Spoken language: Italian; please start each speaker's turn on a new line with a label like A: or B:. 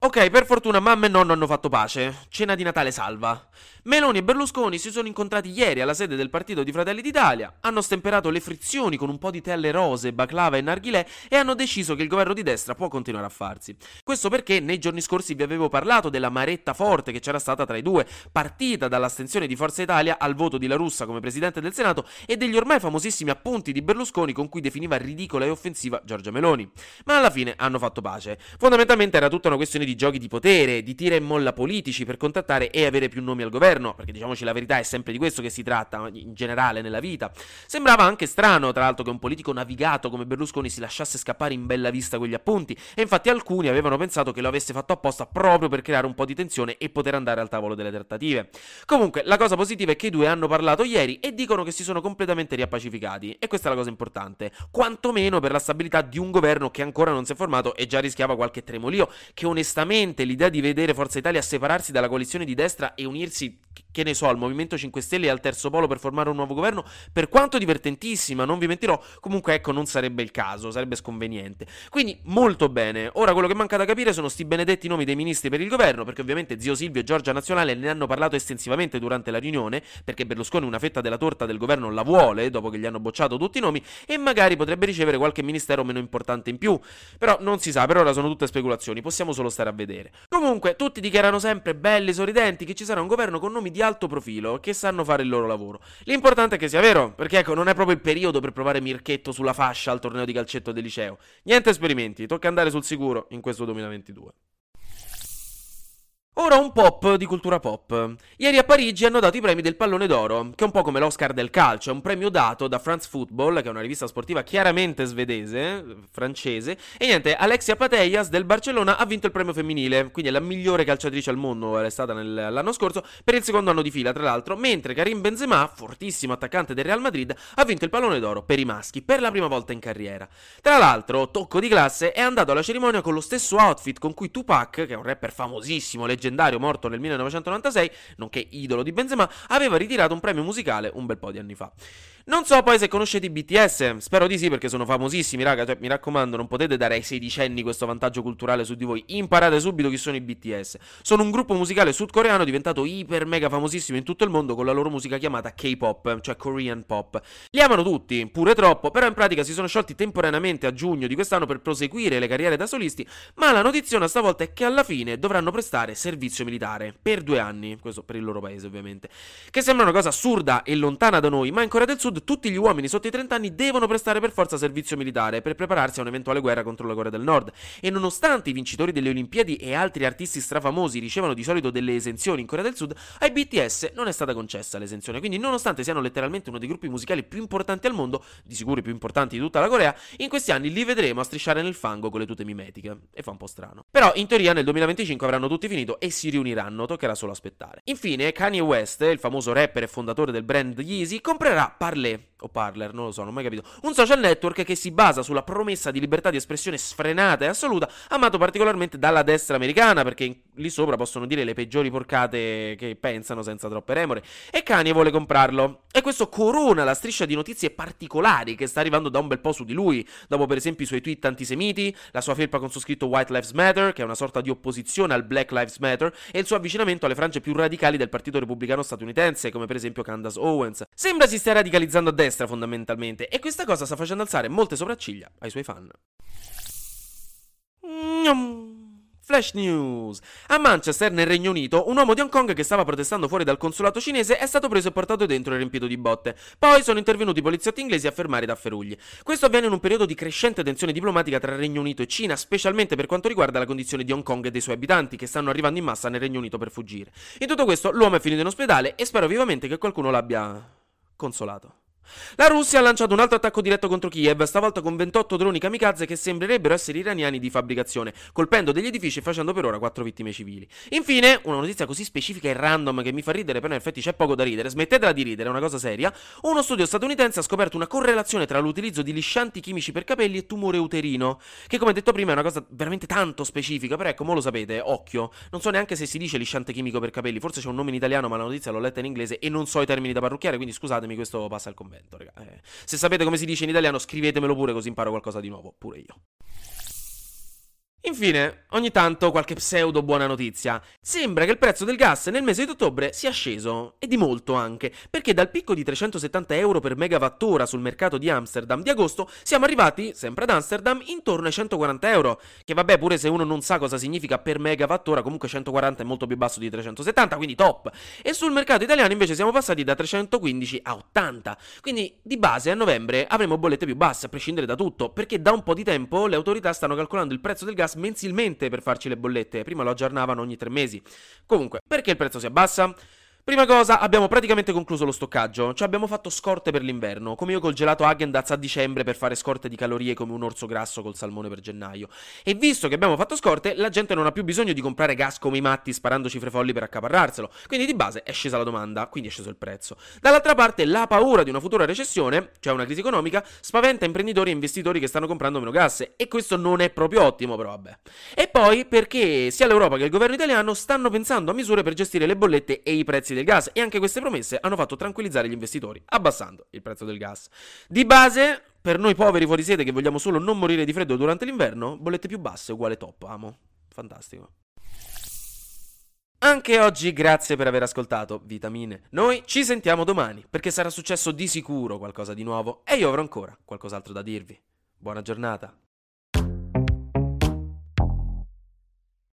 A: Ok, per fortuna mamma e nonno hanno fatto pace. Cena di Natale salva. Meloni e Berlusconi si sono incontrati ieri alla sede del partito di Fratelli d'Italia, hanno stemperato le frizioni con un po' di telle rose, baclava e narghilè e hanno deciso che il governo di destra può continuare a farsi. Questo perché nei giorni scorsi vi avevo parlato della maretta forte che c'era stata tra i due, partita dall'astensione di Forza Italia al voto di La Russa come presidente del Senato e degli ormai famosissimi appunti di Berlusconi con cui definiva ridicola e offensiva Giorgia Meloni. Ma alla fine hanno fatto pace. Fondamentalmente era tutta una questione di giochi di potere, di tira e molla politici per contattare e avere più nomi al governo, perché diciamoci la verità è sempre di questo che si tratta in generale nella vita. Sembrava anche strano, tra l'altro, che un politico navigato come Berlusconi si lasciasse scappare in bella vista quegli appunti, e infatti alcuni avevano pensato che lo avesse fatto apposta proprio per creare un po' di tensione e poter andare al tavolo delle trattative. Comunque, la cosa positiva è che i due hanno parlato ieri e dicono che si sono completamente riappacificati, e questa è la cosa importante, quantomeno per la stabilità di un governo che ancora non si è formato e già rischiava qualche tremolio, che onestamente l'idea di vedere Forza Italia separarsi dalla coalizione di destra e unirsi, che ne so, al Movimento 5 Stelle e al terzo polo per formare un nuovo governo, per quanto divertentissima, non vi mentirò, comunque ecco non sarebbe il caso, sarebbe sconveniente. Quindi molto bene. Ora quello che manca da capire sono sti benedetti nomi dei ministri per il governo, perché ovviamente zio Silvio e Giorgia Nazionale ne hanno parlato estensivamente durante la riunione, perché Berlusconi una fetta della torta del governo la vuole, dopo che gli hanno bocciato tutti i nomi, e magari potrebbe ricevere qualche ministero meno importante in più. Però non si sa, per ora sono tutte speculazioni, possiamo solo stare a vedere. Comunque, tutti dichiarano sempre belli, sorridenti, che ci sarà un governo con nomi di alto profilo, che sanno fare il loro lavoro. L'importante è che sia vero, perché ecco, non è proprio il periodo per provare Mirchetto sulla fascia al torneo di calcetto del liceo. Niente esperimenti, tocca andare sul sicuro in questo 2022. Ora un pop di cultura pop. Ieri a Parigi hanno dato i premi del pallone d'oro, che è un po' come l'Oscar del calcio, è un premio dato da France Football, che è una rivista sportiva chiaramente svedese, francese, e niente, Alexia Pateias del Barcellona ha vinto il premio femminile, quindi è la migliore calciatrice al mondo, è stata nel, l'anno scorso, per il secondo anno di fila tra l'altro, mentre Karim Benzema, fortissimo attaccante del Real Madrid, ha vinto il pallone d'oro per i maschi, per la prima volta in carriera. Tra l'altro, tocco di classe, è andato alla cerimonia con lo stesso outfit con cui Tupac, che è un rapper famosissimo, leggendario, leggendario morto nel 1996, nonché idolo di Benzema, aveva ritirato un premio musicale un bel po' di anni fa. Non so poi se conoscete i BTS, spero di sì perché sono famosissimi, raga, cioè, mi raccomando, non potete dare ai sedicenni questo vantaggio culturale su di voi, imparate subito chi sono i BTS. Sono un gruppo musicale sudcoreano diventato iper mega famosissimo in tutto il mondo con la loro musica chiamata K-pop, cioè Korean pop. Li amano tutti, pure troppo, però in pratica si sono sciolti temporaneamente a giugno di quest'anno per proseguire le carriere da solisti, ma la notizia stavolta è che alla fine dovranno prestare servizio militare, per due anni, questo per il loro paese ovviamente, che sembra una cosa assurda e lontana da noi, ma in Corea del Sud tutti gli uomini sotto i 30 anni devono prestare per forza servizio militare per prepararsi a un'eventuale guerra contro la Corea del Nord. E nonostante i vincitori delle Olimpiadi e altri artisti strafamosi ricevano di solito delle esenzioni in Corea del Sud, ai BTS non è stata concessa l'esenzione. Quindi, nonostante siano letteralmente uno dei gruppi musicali più importanti al mondo, di sicuro i più importanti di tutta la Corea, in questi anni li vedremo a strisciare nel fango con le tute mimetiche. E fa un po' strano. Però, in teoria, nel 2025 avranno tutti finito e si riuniranno, toccherà solo aspettare. Infine, Kanye West, il famoso rapper e fondatore del brand Yeezy, comprerà Parley o Parler, non lo so, non ho mai capito. Un social network che si basa sulla promessa di libertà di espressione sfrenata e assoluta, amato particolarmente dalla destra americana, perché lì sopra possono dire le peggiori porcate che pensano senza troppe remore. E Kanye vuole comprarlo. E questo corona la striscia di notizie particolari che sta arrivando da un bel po' su di lui, dopo per esempio i suoi tweet antisemiti, la sua felpa con su scritto White Lives Matter, che è una sorta di opposizione al Black Lives Matter, e il suo avvicinamento alle frange più radicali del Partito Repubblicano statunitense, come per esempio Candace Owens. Sembra si stia radicalizzando a destra fondamentalmente, e questa cosa sta facendo alzare molte sopracciglia ai suoi fan. Flash News. A Manchester, nel Regno Unito, un uomo di Hong Kong che stava protestando fuori dal consolato cinese è stato preso e portato dentro e riempito di botte. Poi sono intervenuti i poliziotti inglesi a fermare i tafferugli. Questo avviene in un periodo di crescente tensione diplomatica tra Regno Unito e Cina, specialmente per quanto riguarda la condizione di Hong Kong e dei suoi abitanti che stanno arrivando in massa nel Regno Unito per fuggire. In tutto questo, l'uomo è finito in ospedale e spero vivamente che qualcuno l'abbia consolato. La Russia ha lanciato un altro attacco diretto contro Kiev, stavolta con 28 droni kamikaze che sembrerebbero essere iraniani di fabbricazione, colpendo degli edifici e facendo per ora 4 vittime civili. Infine, una notizia così specifica e random che mi fa ridere, però in effetti c'è poco da ridere, smettetela di ridere, è una cosa seria. Uno studio statunitense ha scoperto una correlazione tra l'utilizzo di liscianti chimici per capelli e tumore uterino, che come detto prima è una cosa veramente tanto specifica, però ecco, mo lo sapete, occhio, non so neanche se si dice lisciante chimico per capelli, forse c'è un nome in italiano, ma la notizia l'ho letta in inglese e non so i termini da parrucchiare, quindi scusatemi, questo passa al convento, raga. Eh, se sapete come si dice in italiano, scrivetemelo pure così imparo qualcosa di nuovo, pure io. Infine, ogni tanto qualche pseudo buona notizia. Sembra che il prezzo del gas nel mese di ottobre sia sceso, e di molto anche, perché dal picco di 370 euro per megawattora sul mercato di Amsterdam di agosto siamo arrivati, sempre ad Amsterdam, intorno ai 140 euro. Che vabbè, pure se uno non sa cosa significa per megawattora, comunque 140 è molto più basso di 370, quindi top. E sul mercato italiano invece siamo passati da 315 a 80. Quindi di base a novembre avremo bollette più basse, a prescindere da tutto, perché da un po' di tempo le autorità stanno calcolando il prezzo del gas mensilmente per farci le bollette, prima lo aggiornavano ogni tre mesi. Comunque, perché il prezzo si abbassa? Prima cosa, abbiamo praticamente concluso lo stoccaggio, cioè abbiamo fatto scorte per l'inverno, come io col gelato Häagen-Dazs a dicembre per fare scorte di calorie come un orso grasso col salmone per gennaio. E visto che abbiamo fatto scorte, la gente non ha più bisogno di comprare gas come i matti sparando cifre folli per accaparrarselo, quindi di base è scesa la domanda, quindi è sceso il prezzo. Dall'altra parte, la paura di una futura recessione, cioè una crisi economica, spaventa imprenditori e investitori che stanno comprando meno gas, e questo non è proprio ottimo, però vabbè. E poi perché sia l'Europa che il governo italiano stanno pensando a misure per gestire le bollette e i prezzi del gas e anche queste promesse hanno fatto tranquillizzare gli investitori, abbassando il prezzo del gas. Di base, per noi poveri fuori sede che vogliamo solo non morire di freddo durante l'inverno, bollette più basse uguale top, amo. Fantastico. Anche oggi grazie per aver ascoltato Vitamine. Noi ci sentiamo domani, perché sarà successo di sicuro qualcosa di nuovo e io avrò ancora qualcos'altro da dirvi. Buona giornata.